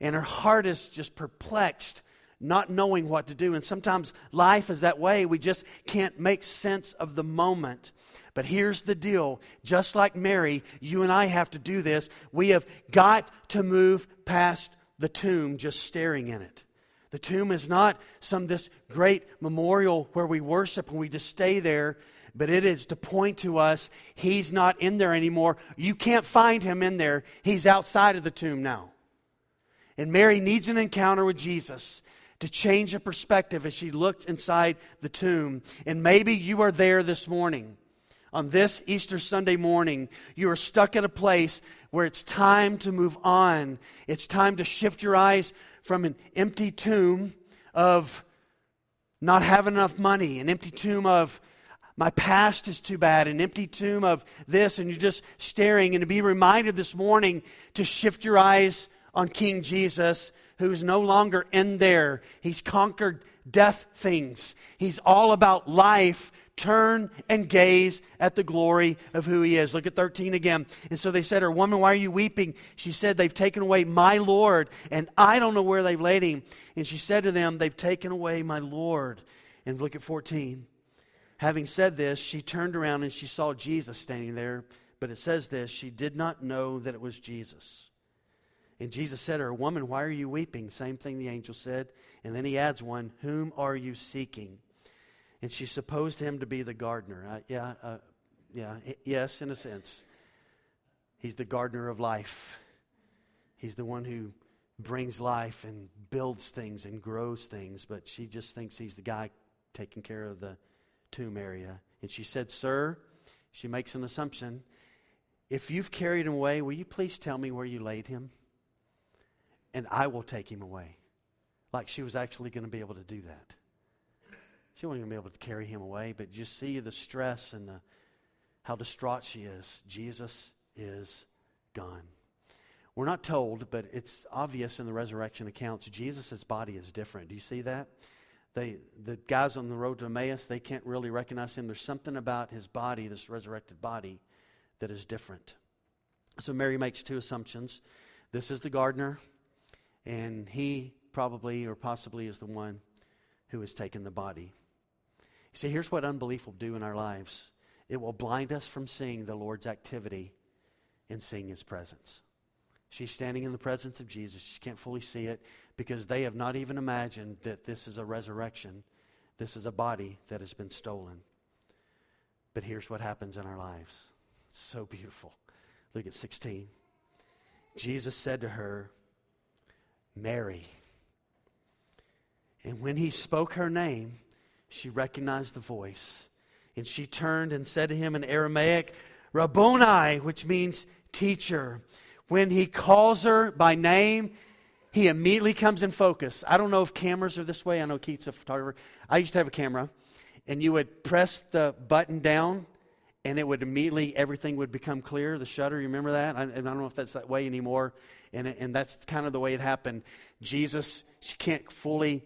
And her heart is just perplexed, not knowing what to do. And sometimes life is that way. We just can't make sense of the moment. But here's the deal just like Mary, you and I have to do this. We have got to move past the tomb just staring in it. The tomb is not some this great memorial where we worship and we just stay there, but it is to point to us he's not in there anymore. You can't find him in there. He's outside of the tomb now. And Mary needs an encounter with Jesus to change her perspective as she looked inside the tomb. And maybe you are there this morning. On this Easter Sunday morning, you are stuck at a place where it's time to move on. It's time to shift your eyes from an empty tomb of not having enough money, an empty tomb of my past is too bad, an empty tomb of this, and you're just staring, and to be reminded this morning to shift your eyes on King Jesus, who's no longer in there. He's conquered death things. He's all about life turn and gaze at the glory of who he is. Look at 13 again. And so they said her, Woman, why are you weeping? She said, They've taken away my Lord, and I don't know where they've laid him. And she said to them, They've taken away my Lord. And look at 14. Having said this, she turned around and she saw Jesus standing there. But it says this she did not know that it was Jesus. And Jesus said to her, Woman, why are you weeping? Same thing the angel said. And then he adds one, Whom are you seeking? and she supposed him to be the gardener. Uh, yeah, uh, yeah, yes, in a sense. He's the gardener of life. He's the one who brings life and builds things and grows things, but she just thinks he's the guy taking care of the tomb area. And she said, Sir, she makes an assumption. If you've carried him away, will you please tell me where you laid him? And I will take him away. Like she was actually going to be able to do that. She wasn't going to be able to carry him away, but you see the stress and the, how distraught she is. Jesus is gone. We're not told, but it's obvious in the resurrection accounts. Jesus' body is different. Do you see that? They, the guys on the road to Emmaus, they can't really recognize him. There's something about his body, this resurrected body, that is different. So Mary makes two assumptions. This is the gardener, and he probably or possibly is the one who has taken the body. You see, here's what unbelief will do in our lives it will blind us from seeing the Lord's activity and seeing his presence. She's standing in the presence of Jesus. She can't fully see it because they have not even imagined that this is a resurrection. This is a body that has been stolen. But here's what happens in our lives. It's so beautiful. Look at 16. Jesus said to her, Mary. And when he spoke her name, she recognized the voice. And she turned and said to him in Aramaic, Rabboni, which means teacher. When he calls her by name, he immediately comes in focus. I don't know if cameras are this way. I know Keith's a photographer. I used to have a camera, and you would press the button down, and it would immediately, everything would become clear, the shutter. You remember that? I, and I don't know if that's that way anymore. And, and that's kind of the way it happened. Jesus, she can't fully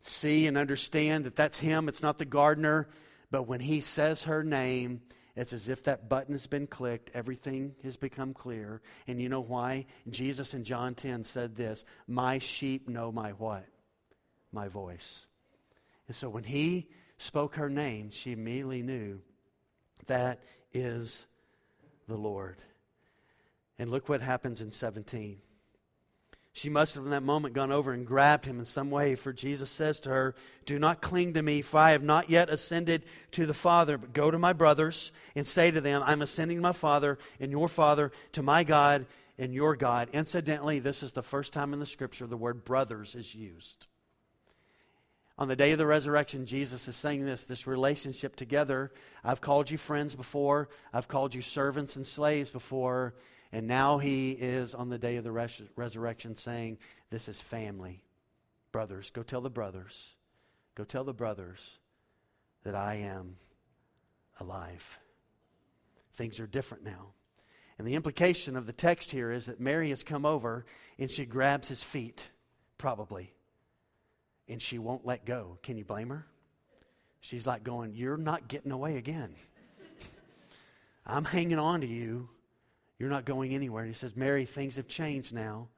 see and understand that that's him, it's not the gardener. But when he says her name, it's as if that button has been clicked, everything has become clear. And you know why? Jesus in John 10 said this My sheep know my what? My voice. And so when he spoke her name, she immediately knew that is the Lord. And look what happens in 17. She must have in that moment gone over and grabbed him in some way, for Jesus says to her, Do not cling to me, for I have not yet ascended to the Father, but go to my brothers and say to them, I'm ascending to my Father and your Father, to my God and your God. Incidentally, this is the first time in the scripture the word brothers is used. On the day of the resurrection, Jesus is saying this this relationship together. I've called you friends before, I've called you servants and slaves before. And now he is on the day of the res- resurrection saying, This is family. Brothers, go tell the brothers, go tell the brothers that I am alive. Things are different now. And the implication of the text here is that Mary has come over and she grabs his feet, probably, and she won't let go. Can you blame her? She's like going, You're not getting away again. [LAUGHS] I'm hanging on to you you're not going anywhere. And he says, Mary, things have changed now.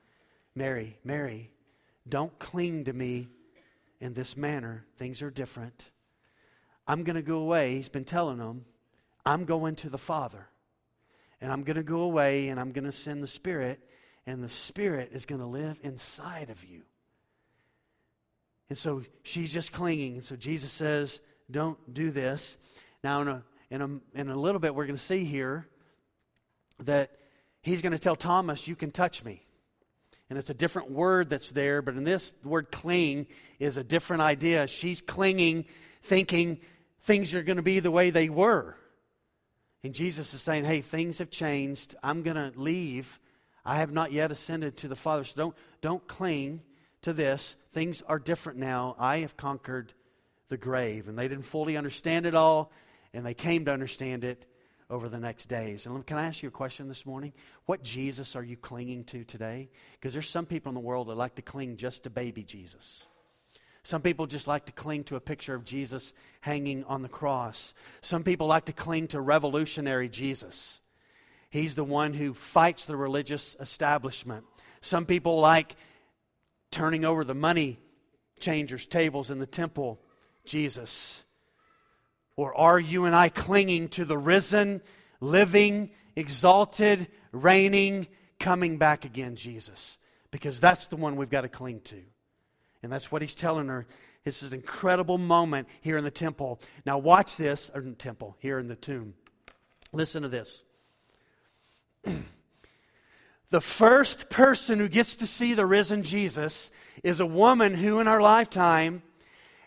Mary, Mary, don't cling to me in this manner. Things are different. I'm going to go away. He's been telling them, I'm going to the Father. And I'm going to go away and I'm going to send the Spirit, and the Spirit is going to live inside of you. And so she's just clinging. And so Jesus says, Don't do this. Now, in a, in a, in a little bit, we're going to see here that he's going to tell Thomas, You can touch me. And it's a different word that's there, but in this, the word cling is a different idea. She's clinging, thinking things are going to be the way they were. And Jesus is saying, Hey, things have changed. I'm going to leave. I have not yet ascended to the Father. So don't, don't cling to this. Things are different now. I have conquered the grave. And they didn't fully understand it all, and they came to understand it over the next days. And can I ask you a question this morning? What Jesus are you clinging to today? Because there's some people in the world that like to cling just to baby Jesus. Some people just like to cling to a picture of Jesus hanging on the cross. Some people like to cling to revolutionary Jesus. He's the one who fights the religious establishment. Some people like turning over the money changers' tables in the temple. Jesus. Or are you and I clinging to the risen, living, exalted, reigning, coming back again Jesus? Because that's the one we've got to cling to. And that's what he's telling her. This is an incredible moment here in the temple. Now, watch this, or in the temple, here in the tomb. Listen to this. [CLEARS THROAT] The first person who gets to see the risen Jesus is a woman who, in her lifetime,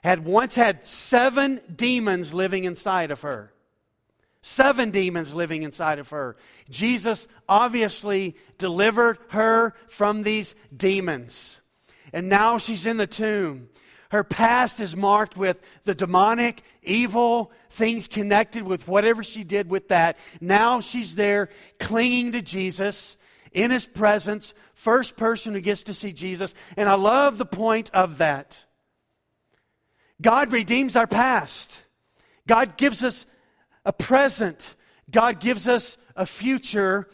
had once had seven demons living inside of her. Seven demons living inside of her. Jesus obviously delivered her from these demons. And now she's in the tomb. Her past is marked with the demonic, evil things connected with whatever she did with that. Now she's there clinging to Jesus in his presence, first person who gets to see Jesus. And I love the point of that. God redeems our past, God gives us a present. God gives us a future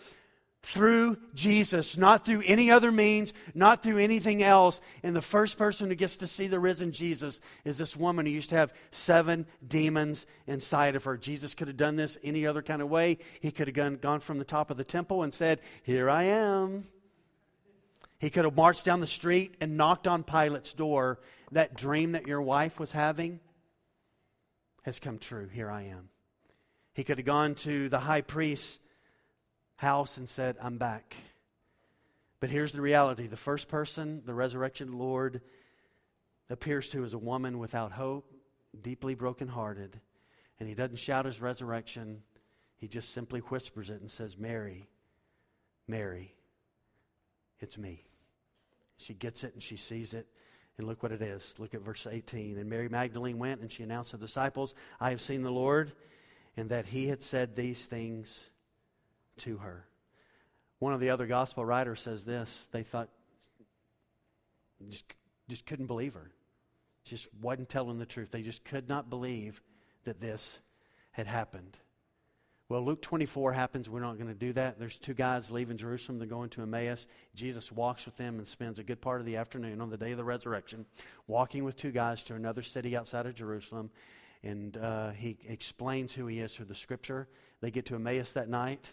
through Jesus, not through any other means, not through anything else. And the first person who gets to see the risen Jesus is this woman who used to have seven demons inside of her. Jesus could have done this any other kind of way. He could have gone, gone from the top of the temple and said, Here I am. He could have marched down the street and knocked on Pilate's door. That dream that your wife was having has come true. Here I am. He could have gone to the high priest's house and said, I'm back. But here's the reality the first person the resurrection Lord appears to is a woman without hope, deeply brokenhearted. And he doesn't shout his resurrection, he just simply whispers it and says, Mary, Mary, it's me. She gets it and she sees it. And look what it is. Look at verse 18. And Mary Magdalene went and she announced to the disciples, I have seen the Lord and that he had said these things to her. One of the other gospel writers says this they thought, just, just couldn't believe her. Just wasn't telling the truth. They just could not believe that this had happened. Well, Luke 24 happens. We're not going to do that. There's two guys leaving Jerusalem. They're going to Emmaus. Jesus walks with them and spends a good part of the afternoon on the day of the resurrection walking with two guys to another city outside of Jerusalem and uh, he explains who he is through the scripture. They get to Emmaus that night.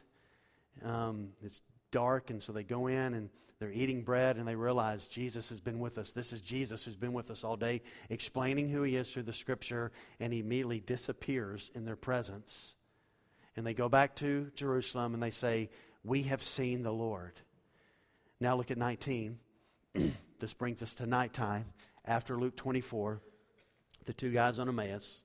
Um, it's dark, and so they go in and they're eating bread, and they realize Jesus has been with us. This is Jesus who's been with us all day, explaining who he is through the scripture, and he immediately disappears in their presence. And they go back to Jerusalem and they say, We have seen the Lord. Now look at 19. [CLEARS THROAT] this brings us to nighttime after Luke 24. The two guys on Emmaus.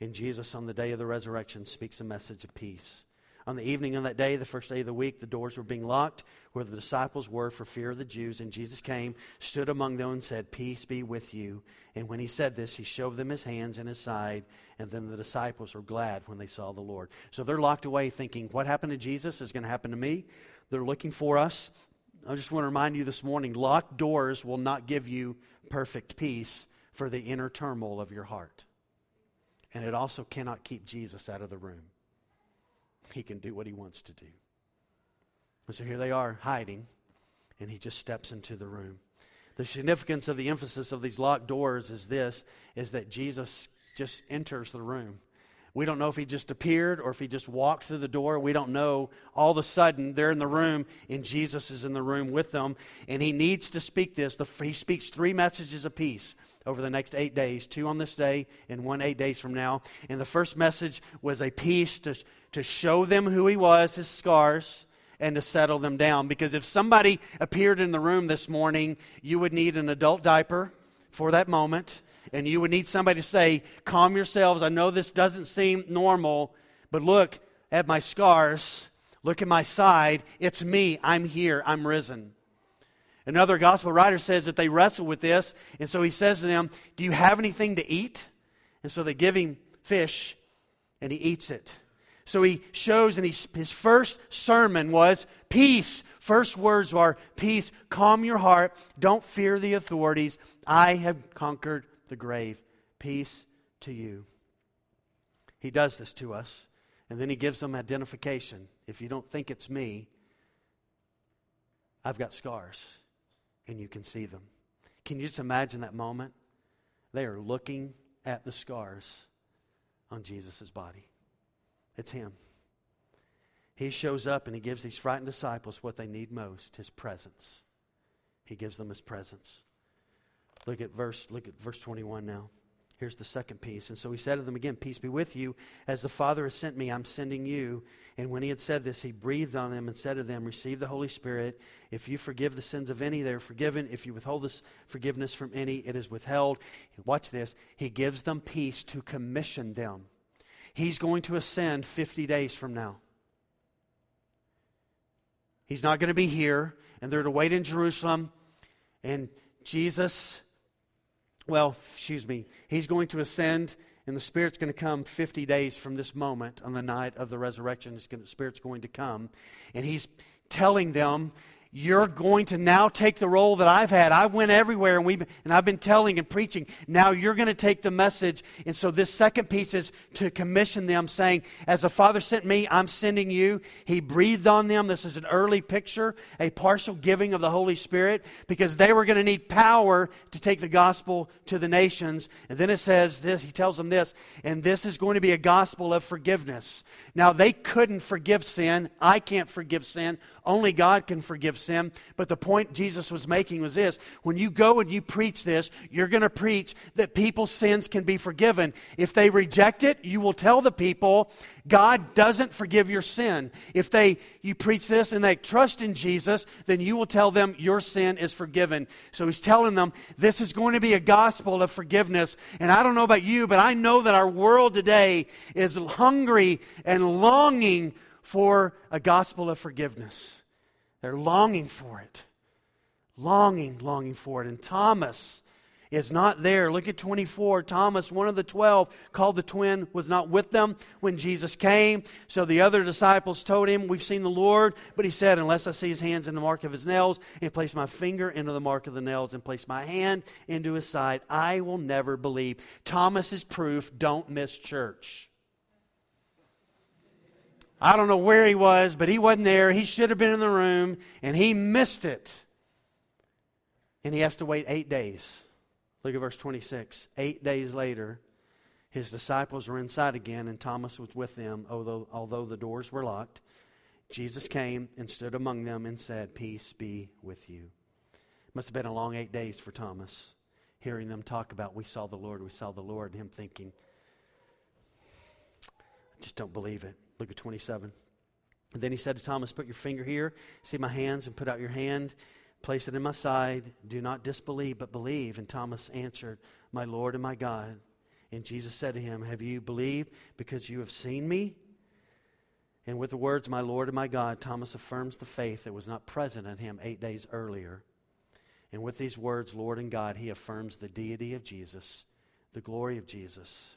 And Jesus, on the day of the resurrection, speaks a message of peace. On the evening of that day, the first day of the week, the doors were being locked where the disciples were for fear of the Jews. And Jesus came, stood among them, and said, Peace be with you. And when he said this, he showed them his hands and his side. And then the disciples were glad when they saw the Lord. So they're locked away thinking, What happened to Jesus is going to happen to me. They're looking for us. I just want to remind you this morning locked doors will not give you perfect peace for the inner turmoil of your heart and it also cannot keep Jesus out of the room. He can do what he wants to do. And so here they are hiding, and he just steps into the room. The significance of the emphasis of these locked doors is this is that Jesus just enters the room. We don't know if he just appeared or if he just walked through the door. We don't know. All of a sudden, they're in the room, and Jesus is in the room with them. And he needs to speak this. He speaks three messages peace over the next eight days two on this day and one eight days from now. And the first message was a peace to, to show them who he was, his scars, and to settle them down. Because if somebody appeared in the room this morning, you would need an adult diaper for that moment. And you would need somebody to say, Calm yourselves. I know this doesn't seem normal, but look at my scars. Look at my side. It's me. I'm here. I'm risen. Another gospel writer says that they wrestle with this, and so he says to them, Do you have anything to eat? And so they give him fish, and he eats it. So he shows, and he, his first sermon was peace. First words are peace. Calm your heart. Don't fear the authorities. I have conquered the grave. Peace to you. He does this to us, and then he gives them identification. If you don't think it's me, I've got scars and you can see them. Can you just imagine that moment? They are looking at the scars on Jesus' body. It's Him. He shows up and He gives these frightened disciples what they need most His presence. He gives them His presence. Look at verse, look at verse 21 now. Here's the second piece. And so he said to them again, Peace be with you. As the Father has sent me, I'm sending you. And when he had said this, he breathed on them and said to them, Receive the Holy Spirit. If you forgive the sins of any, they are forgiven. If you withhold this forgiveness from any, it is withheld. Watch this. He gives them peace to commission them. He's going to ascend 50 days from now. He's not going to be here, and they're to wait in Jerusalem. And Jesus well, excuse me, he's going to ascend, and the Spirit's going to come 50 days from this moment on the night of the resurrection. The Spirit's going to come, and he's telling them you're going to now take the role that I've had. I went everywhere and we and I've been telling and preaching. Now you're going to take the message. And so this second piece is to commission them saying, as the Father sent me, I'm sending you. He breathed on them. This is an early picture, a partial giving of the Holy Spirit because they were going to need power to take the gospel to the nations. And then it says this, he tells them this, and this is going to be a gospel of forgiveness. Now they couldn't forgive sin. I can't forgive sin. Only God can forgive sin. But the point Jesus was making was this when you go and you preach this, you're going to preach that people's sins can be forgiven. If they reject it, you will tell the people God doesn't forgive your sin. If they you preach this and they trust in Jesus, then you will tell them your sin is forgiven. So he's telling them this is going to be a gospel of forgiveness. And I don't know about you, but I know that our world today is hungry and longing for a gospel of forgiveness. They're longing for it. Longing, longing for it. And Thomas is not there. Look at 24. Thomas, one of the twelve, called the twin, was not with them when Jesus came. So the other disciples told him, We've seen the Lord. But he said, Unless I see his hands in the mark of his nails, and place my finger into the mark of the nails, and place my hand into his side, I will never believe. Thomas is proof don't miss church. I don't know where he was, but he wasn't there. He should have been in the room, and he missed it. And he has to wait eight days. Look at verse 26. Eight days later, his disciples were inside again, and Thomas was with them, although, although the doors were locked. Jesus came and stood among them and said, Peace be with you. Must have been a long eight days for Thomas, hearing them talk about, We saw the Lord, we saw the Lord, and him thinking, I just don't believe it. Look at 27. And then he said to Thomas, Put your finger here, see my hands, and put out your hand, place it in my side. Do not disbelieve, but believe. And Thomas answered, My Lord and my God. And Jesus said to him, Have you believed because you have seen me? And with the words, My Lord and my God, Thomas affirms the faith that was not present in him eight days earlier. And with these words, Lord and God, he affirms the deity of Jesus, the glory of Jesus.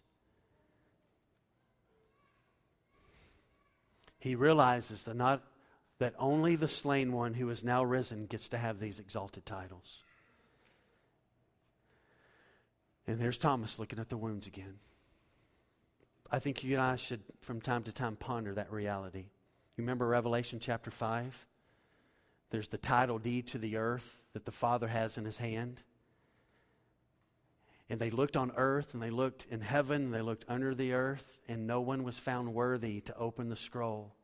He realizes that not that only the slain one who is now risen gets to have these exalted titles. And there's Thomas looking at the wounds again. I think you and I should, from time to time, ponder that reality. You remember Revelation chapter 5? There's the title deed to the earth that the Father has in his hand. And they looked on earth, and they looked in heaven, and they looked under the earth, and no one was found worthy to open the scroll.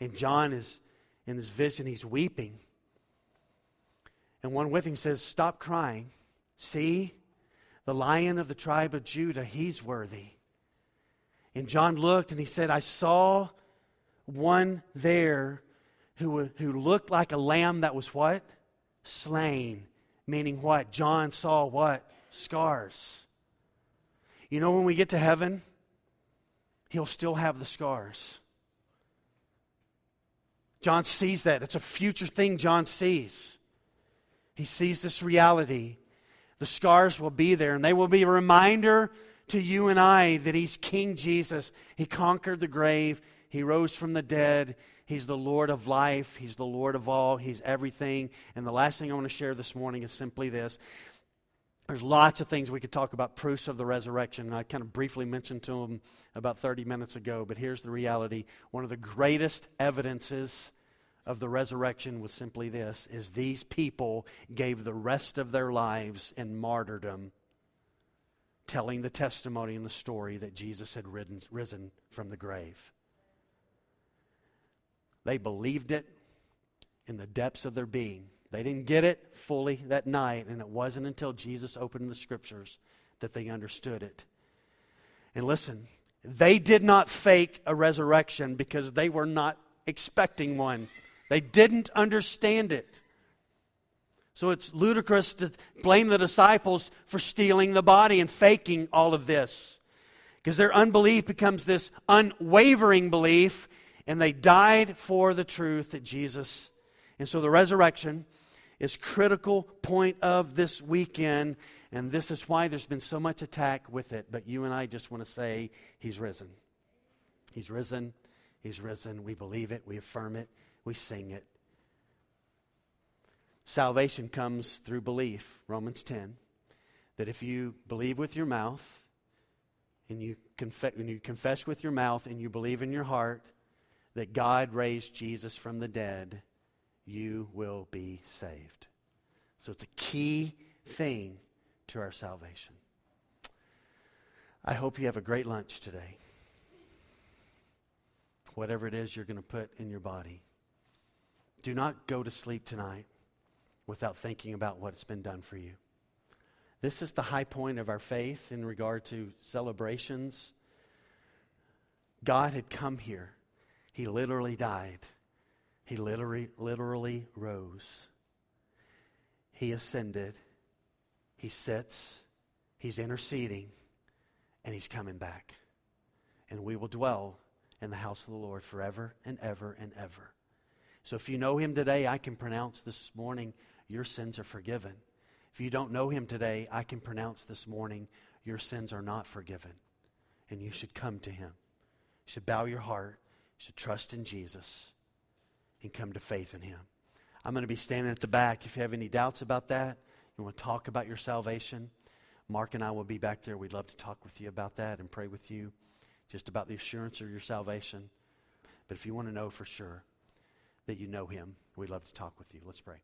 And John is in this vision, he's weeping. And one with him says, Stop crying. See, the lion of the tribe of Judah, he's worthy. And John looked and he said, I saw one there who, who looked like a lamb that was what? Slain. Meaning what? John saw what? Scars. You know, when we get to heaven, he'll still have the scars. John sees that. It's a future thing John sees. He sees this reality. The scars will be there, and they will be a reminder to you and I that He's King Jesus. He conquered the grave, He rose from the dead. He's the Lord of life. He's the Lord of all. He's everything. And the last thing I want to share this morning is simply this there's lots of things we could talk about proofs of the resurrection. I kind of briefly mentioned to them about 30 minutes ago, but here's the reality. One of the greatest evidences of the resurrection was simply this is these people gave the rest of their lives in martyrdom telling the testimony and the story that Jesus had ridden, risen from the grave. They believed it in the depths of their being. They didn't get it fully that night, and it wasn't until Jesus opened the scriptures that they understood it. And listen, they did not fake a resurrection because they were not expecting one. They didn't understand it. So it's ludicrous to blame the disciples for stealing the body and faking all of this. Because their unbelief becomes this unwavering belief, and they died for the truth that Jesus. And so the resurrection is critical point of this weekend, and this is why there's been so much attack with it. But you and I just want to say he's risen. He's risen. He's risen. We believe it. We affirm it. We sing it. Salvation comes through belief, Romans 10, that if you believe with your mouth and you, conf- when you confess with your mouth and you believe in your heart that God raised Jesus from the dead, you will be saved. So it's a key thing to our salvation. I hope you have a great lunch today. Whatever it is you're going to put in your body. Do not go to sleep tonight without thinking about what's been done for you. This is the high point of our faith in regard to celebrations. God had come here. He literally died. He literally, literally rose. He ascended. He sits. He's interceding. And he's coming back. And we will dwell in the house of the Lord forever and ever and ever. So if you know him today, I can pronounce this morning your sins are forgiven. If you don't know him today, I can pronounce this morning your sins are not forgiven. And you should come to him. You should bow your heart. You should trust in Jesus and come to faith in him. I'm going to be standing at the back. If you have any doubts about that, you want to talk about your salvation, Mark and I will be back there. We'd love to talk with you about that and pray with you just about the assurance of your salvation. But if you want to know for sure that you know him, we'd love to talk with you. Let's pray.